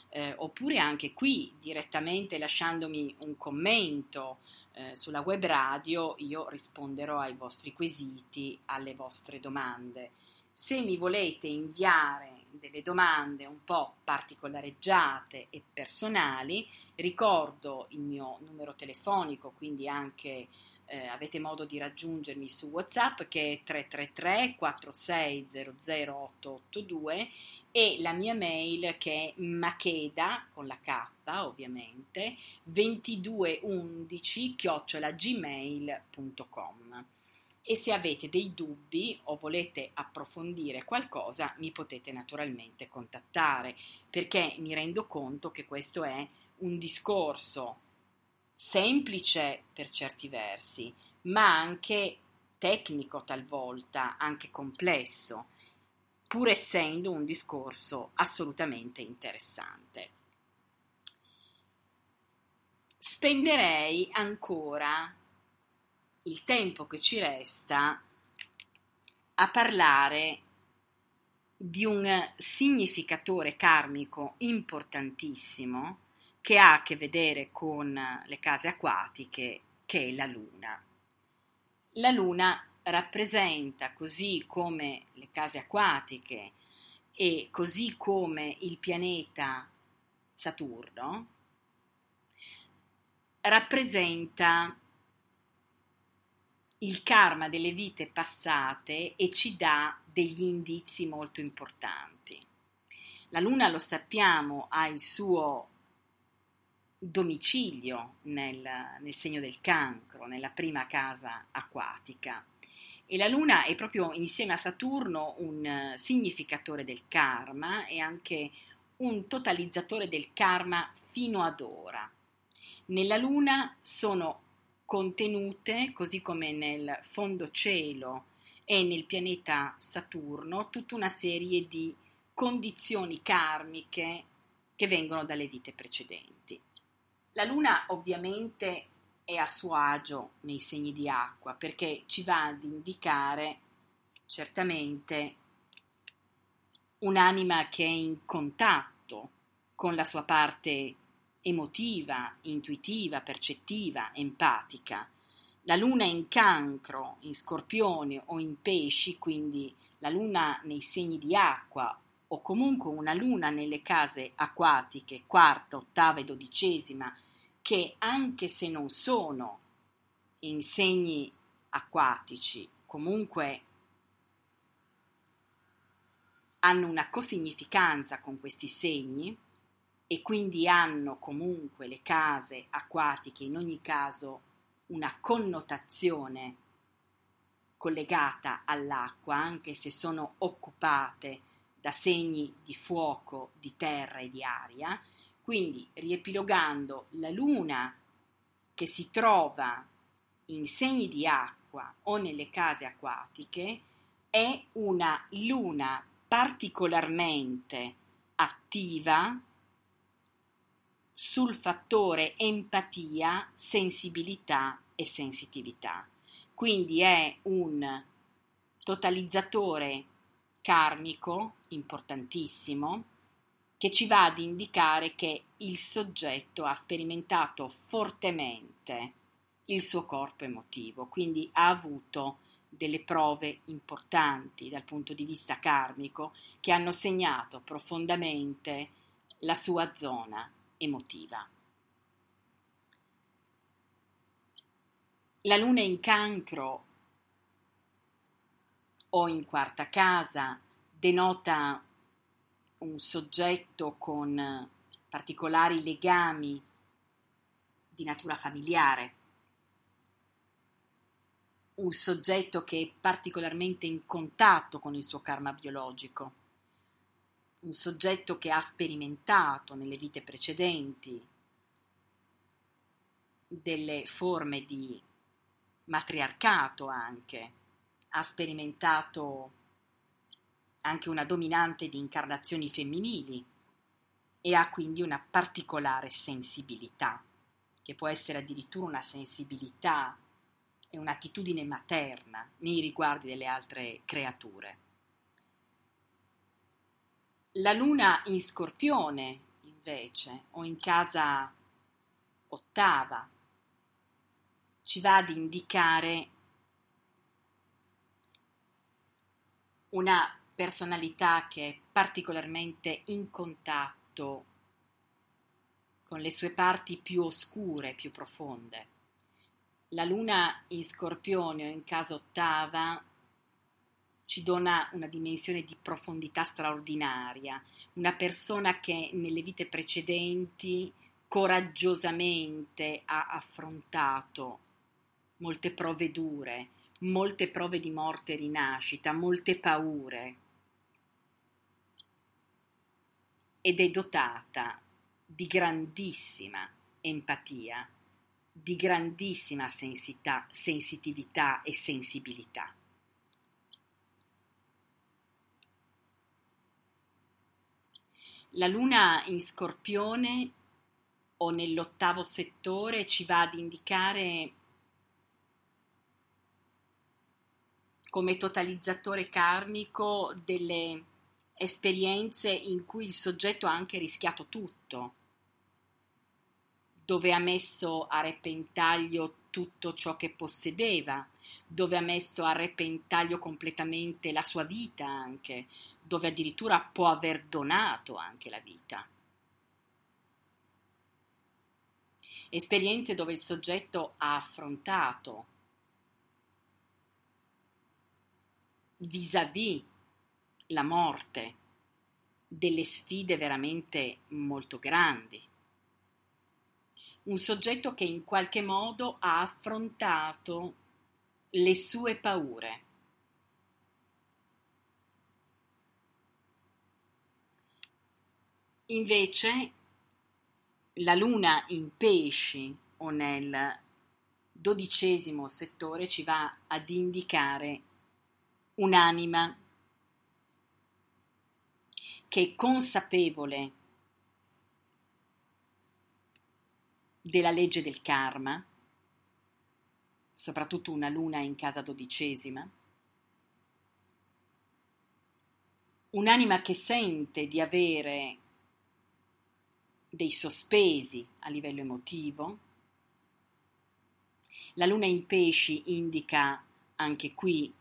eh, oppure anche qui direttamente lasciandomi un commento eh, sulla web radio io risponderò ai vostri quesiti, alle vostre domande. Se mi volete inviare delle domande un po' particolareggiate e personali, ricordo il mio numero telefonico, quindi anche eh, avete modo di raggiungermi su WhatsApp che è 333 4600 882 e la mia mail che è macheda con la K ovviamente 2211 chiocciolagmail.com e se avete dei dubbi o volete approfondire qualcosa mi potete naturalmente contattare perché mi rendo conto che questo è un discorso semplice per certi versi, ma anche tecnico talvolta, anche complesso, pur essendo un discorso assolutamente interessante. Spenderei ancora il tempo che ci resta a parlare di un significatore karmico importantissimo che ha a che vedere con le case acquatiche, che è la Luna. La Luna rappresenta, così come le case acquatiche e così come il pianeta Saturno, rappresenta il karma delle vite passate e ci dà degli indizi molto importanti. La Luna, lo sappiamo, ha il suo domicilio nel, nel segno del cancro, nella prima casa acquatica. E la Luna è proprio insieme a Saturno un significatore del karma e anche un totalizzatore del karma fino ad ora. Nella Luna sono contenute, così come nel fondo cielo e nel pianeta Saturno, tutta una serie di condizioni karmiche che vengono dalle vite precedenti. La Luna ovviamente è a suo agio nei segni di acqua perché ci va ad indicare certamente un'anima che è in contatto con la sua parte emotiva, intuitiva, percettiva, empatica. La luna in cancro, in scorpione o in pesci, quindi la luna nei segni di acqua o comunque una luna nelle case acquatiche, quarta, ottava e dodicesima, che anche se non sono in segni acquatici, comunque hanno una cosignificanza con questi segni, e quindi hanno comunque le case acquatiche in ogni caso una connotazione collegata all'acqua, anche se sono occupate da segni di fuoco, di terra e di aria. Quindi, riepilogando, la luna che si trova in segni di acqua o nelle case acquatiche è una luna particolarmente attiva sul fattore empatia, sensibilità e sensitività. Quindi è un totalizzatore karmico importantissimo che ci va ad indicare che il soggetto ha sperimentato fortemente il suo corpo emotivo, quindi ha avuto delle prove importanti dal punto di vista karmico che hanno segnato profondamente la sua zona emotiva. La luna in cancro o in quarta casa denota un soggetto con particolari legami di natura familiare, un soggetto che è particolarmente in contatto con il suo karma biologico un soggetto che ha sperimentato nelle vite precedenti delle forme di matriarcato anche, ha sperimentato anche una dominante di incarnazioni femminili e ha quindi una particolare sensibilità, che può essere addirittura una sensibilità e un'attitudine materna nei riguardi delle altre creature. La luna in scorpione, invece, o in casa ottava, ci va ad indicare una personalità che è particolarmente in contatto con le sue parti più oscure, più profonde. La luna in scorpione o in casa ottava ci dona una dimensione di profondità straordinaria, una persona che nelle vite precedenti coraggiosamente ha affrontato molte prove dure, molte prove di morte e rinascita, molte paure ed è dotata di grandissima empatia, di grandissima sensità, sensitività e sensibilità. La luna in scorpione o nell'ottavo settore ci va ad indicare come totalizzatore karmico delle esperienze in cui il soggetto ha anche rischiato tutto, dove ha messo a repentaglio tutto ciò che possedeva, dove ha messo a repentaglio completamente la sua vita anche, dove addirittura può aver donato anche la vita. Esperienze dove il soggetto ha affrontato vis-à-vis la morte delle sfide veramente molto grandi. Un soggetto che in qualche modo ha affrontato le sue paure. Invece la luna in pesci o nel dodicesimo settore ci va ad indicare un'anima che è consapevole della legge del karma, soprattutto una luna in casa dodicesima, un'anima che sente di avere dei sospesi a livello emotivo. La luna in pesci indica anche qui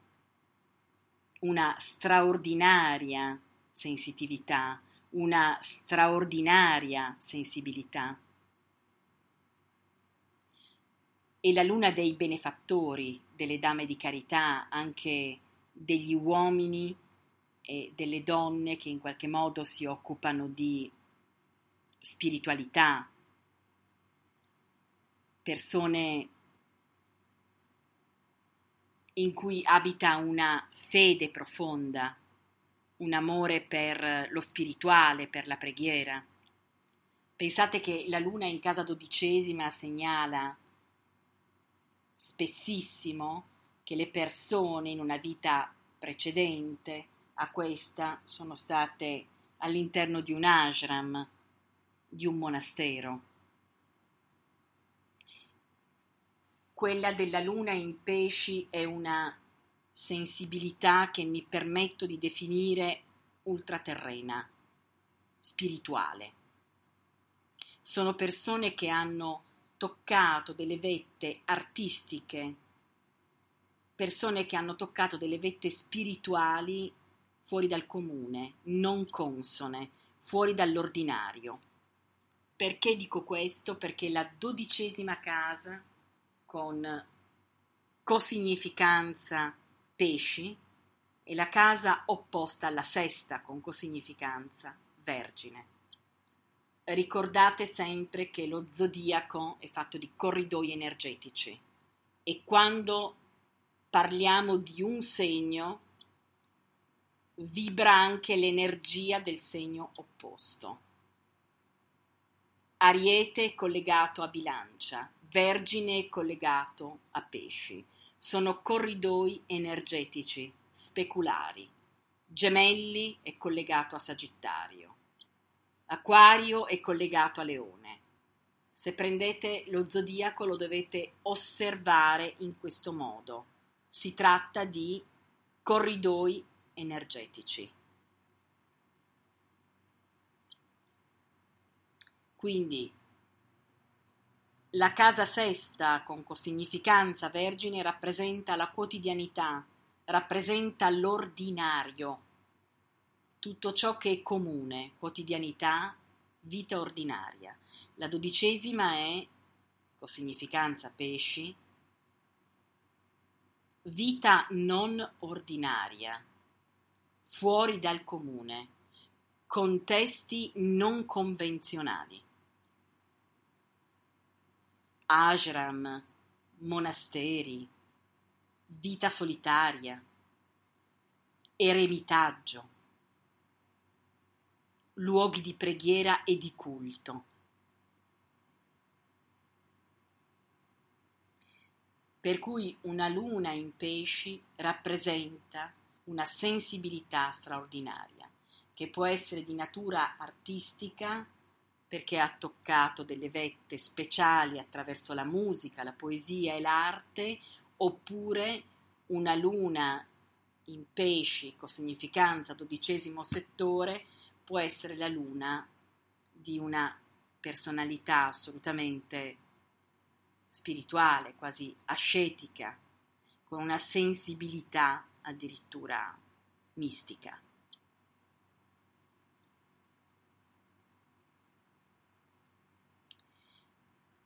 una straordinaria sensitività, una straordinaria sensibilità. E la luna dei benefattori, delle dame di carità, anche degli uomini e delle donne che in qualche modo si occupano di spiritualità, persone in cui abita una fede profonda, un amore per lo spirituale, per la preghiera. Pensate che la luna in casa dodicesima segnala spessissimo che le persone in una vita precedente a questa sono state all'interno di un ashram, di un monastero. Quella della luna in pesci è una sensibilità che mi permetto di definire ultraterrena, spirituale. Sono persone che hanno toccato delle vette artistiche, persone che hanno toccato delle vette spirituali fuori dal comune, non consone, fuori dall'ordinario. Perché dico questo? Perché la dodicesima casa con cosignificanza pesci è la casa opposta alla sesta con cosignificanza vergine. Ricordate sempre che lo zodiaco è fatto di corridoi energetici e quando parliamo di un segno vibra anche l'energia del segno opposto. Ariete è collegato a bilancia, Vergine è collegato a pesci. Sono corridoi energetici, speculari. Gemelli è collegato a Sagittario. Acquario è collegato a Leone. Se prendete lo zodiaco lo dovete osservare in questo modo. Si tratta di corridoi energetici. Quindi la casa sesta con cosignificanza vergine rappresenta la quotidianità, rappresenta l'ordinario, tutto ciò che è comune, quotidianità, vita ordinaria. La dodicesima è cosignificanza pesci, vita non ordinaria, fuori dal comune, contesti non convenzionali ashram, monasteri, vita solitaria, eremitaggio, luoghi di preghiera e di culto. Per cui una luna in pesci rappresenta una sensibilità straordinaria, che può essere di natura artistica, perché ha toccato delle vette speciali attraverso la musica, la poesia e l'arte, oppure una luna in pesci con significanza dodicesimo settore può essere la luna di una personalità assolutamente spirituale, quasi ascetica, con una sensibilità addirittura mistica.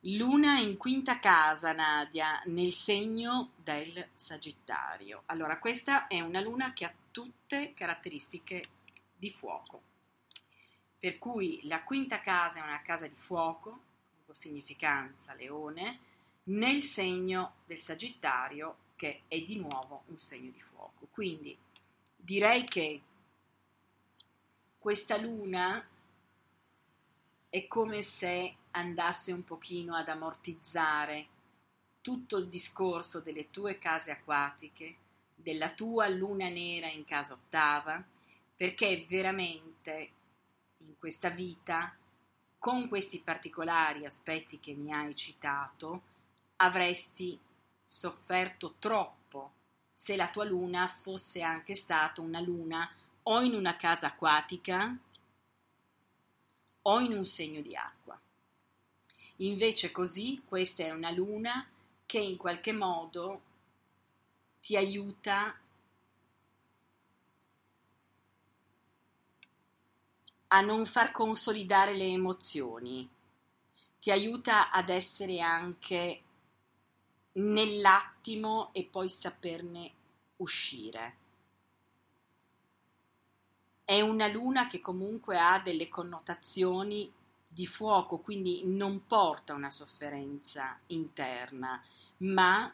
Luna in quinta casa, Nadia, nel segno del Sagittario. Allora, questa è una luna che ha tutte caratteristiche di fuoco. Per cui la quinta casa è una casa di fuoco, con significanza leone, nel segno del Sagittario, che è di nuovo un segno di fuoco. Quindi direi che questa luna è come se andasse un pochino ad ammortizzare tutto il discorso delle tue case acquatiche, della tua luna nera in casa ottava, perché veramente in questa vita, con questi particolari aspetti che mi hai citato, avresti sofferto troppo se la tua luna fosse anche stata una luna o in una casa acquatica o in un segno di acqua. Invece così questa è una luna che in qualche modo ti aiuta a non far consolidare le emozioni, ti aiuta ad essere anche nell'attimo e poi saperne uscire. È una luna che comunque ha delle connotazioni di fuoco, quindi non porta una sofferenza interna, ma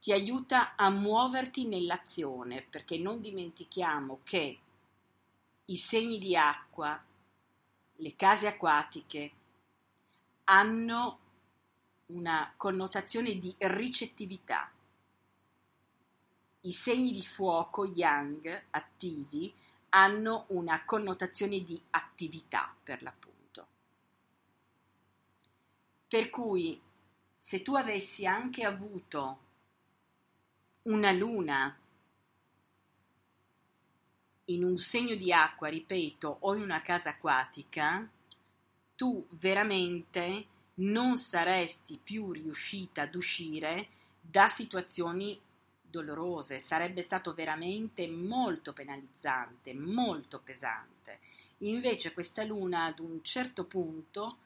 ti aiuta a muoverti nell'azione, perché non dimentichiamo che i segni di acqua, le case acquatiche, hanno una connotazione di ricettività. I segni di fuoco yang attivi hanno una connotazione di attività per l'appunto. Per cui se tu avessi anche avuto una luna in un segno di acqua, ripeto, o in una casa acquatica, tu veramente non saresti più riuscita ad uscire da situazioni dolorose, sarebbe stato veramente molto penalizzante, molto pesante. Invece questa luna ad un certo punto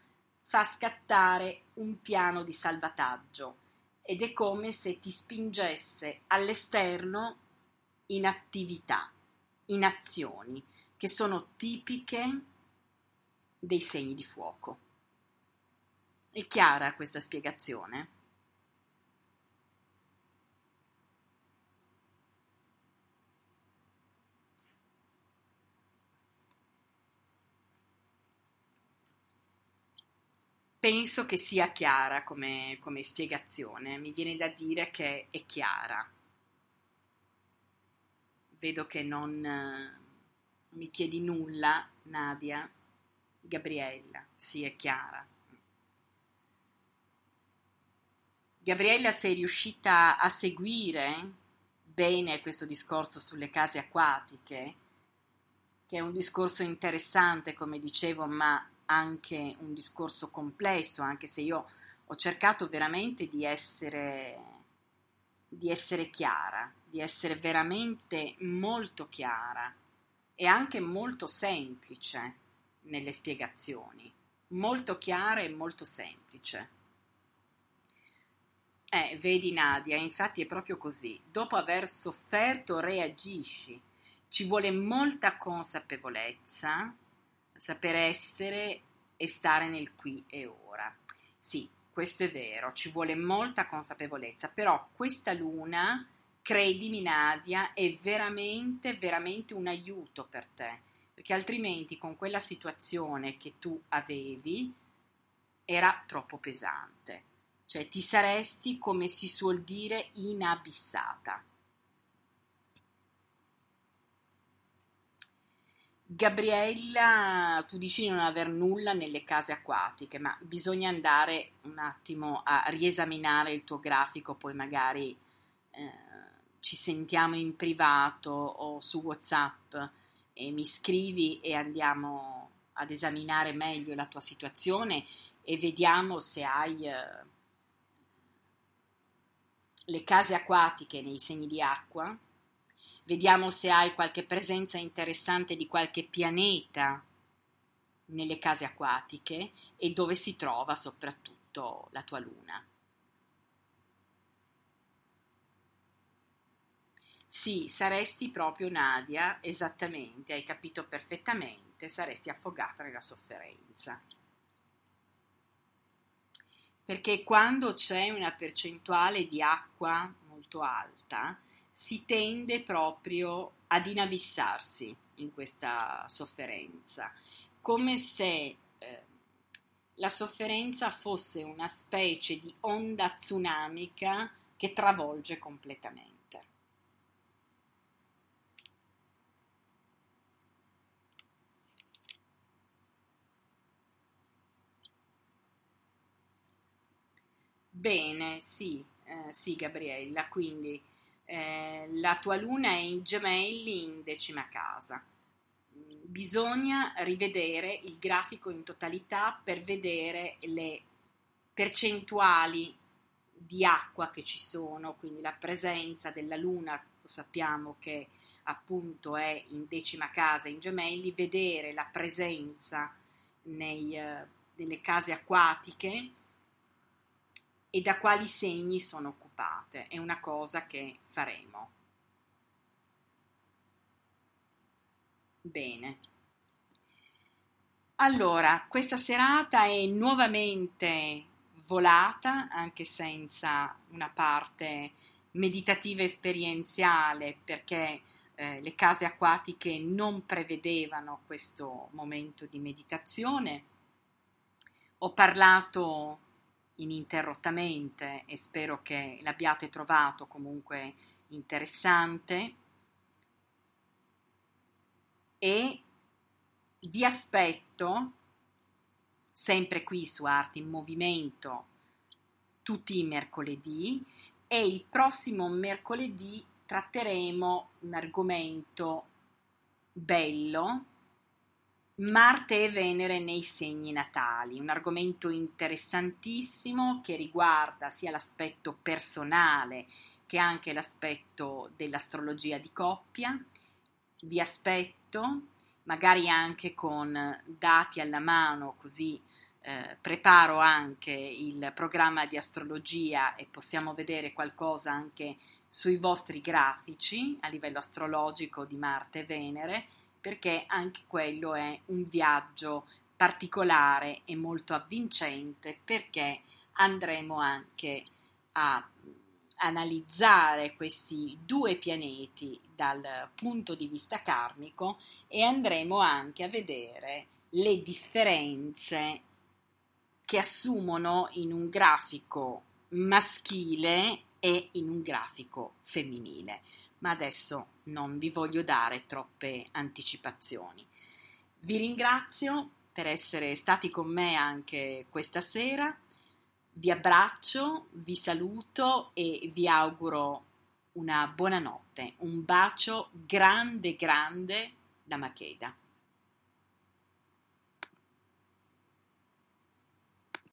fa scattare un piano di salvataggio ed è come se ti spingesse all'esterno in attività, in azioni che sono tipiche dei segni di fuoco. È chiara questa spiegazione? Penso che sia chiara come, come spiegazione, mi viene da dire che è chiara. Vedo che non mi chiedi nulla, Nadia. Gabriella, sì, è chiara. Gabriella, sei riuscita a seguire bene questo discorso sulle case acquatiche, che è un discorso interessante, come dicevo, ma anche un discorso complesso, anche se io ho cercato veramente di essere, di essere chiara, di essere veramente molto chiara e anche molto semplice nelle spiegazioni, molto chiara e molto semplice. Eh, vedi Nadia, infatti è proprio così. Dopo aver sofferto reagisci. Ci vuole molta consapevolezza, saper essere e stare nel qui e ora. Sì, questo è vero, ci vuole molta consapevolezza, però questa luna, credimi Nadia, è veramente, veramente un aiuto per te, perché altrimenti con quella situazione che tu avevi era troppo pesante, cioè ti saresti, come si suol dire, inabissata. Gabriella, tu dici di non aver nulla nelle case acquatiche, ma bisogna andare un attimo a riesaminare il tuo grafico, poi magari eh, ci sentiamo in privato o su WhatsApp e mi scrivi e andiamo ad esaminare meglio la tua situazione e vediamo se hai eh, le case acquatiche nei segni di acqua, vediamo se hai qualche presenza interessante di qualche pianeta nelle case acquatiche e dove si trova soprattutto la tua luna. Sì, saresti proprio Nadia, esattamente, hai capito perfettamente, saresti affogata nella sofferenza. Perché quando c'è una percentuale di acqua molto alta, si tende proprio ad inabissarsi in questa sofferenza, come se eh, la sofferenza fosse una specie di onda tsunamica che travolge completamente. Bene, sì, eh, sì Gabriella, quindi eh, la tua luna è in gemelli in decima casa. Bisogna rivedere il grafico in totalità per vedere le percentuali di acqua che ci sono, quindi la presenza della luna, sappiamo che appunto è in decima casa in gemelli, vedere la presenza nei, uh, nelle case acquatiche e da quali segni sono occupate. È una cosa che faremo. Bene. Allora, questa serata è nuovamente volata, anche senza una parte meditativa esperienziale, perché eh, le case acquatiche non prevedevano questo momento di meditazione. Ho parlato ininterrottamente e spero che l'abbiate trovato comunque interessante. E vi aspetto sempre qui su Arte in Movimento tutti i mercoledì e il prossimo mercoledì tratteremo un argomento bello Marte e Venere nei segni natali, un argomento interessantissimo che riguarda sia l'aspetto personale che anche l'aspetto dell'astrologia di coppia. Vi aspetto, magari anche con dati alla mano, così eh, preparo anche il programma di astrologia e possiamo vedere qualcosa anche sui vostri grafici a livello astrologico di Marte e Venere perché anche quello è un viaggio particolare e molto avvincente perché andremo anche a analizzare questi due pianeti dal punto di vista karmico e andremo anche a vedere le differenze che assumono in un grafico maschile e in un grafico femminile ma adesso non vi voglio dare troppe anticipazioni. Vi ringrazio per essere stati con me anche questa sera, vi abbraccio, vi saluto e vi auguro una buona notte, un bacio grande grande da Makeda.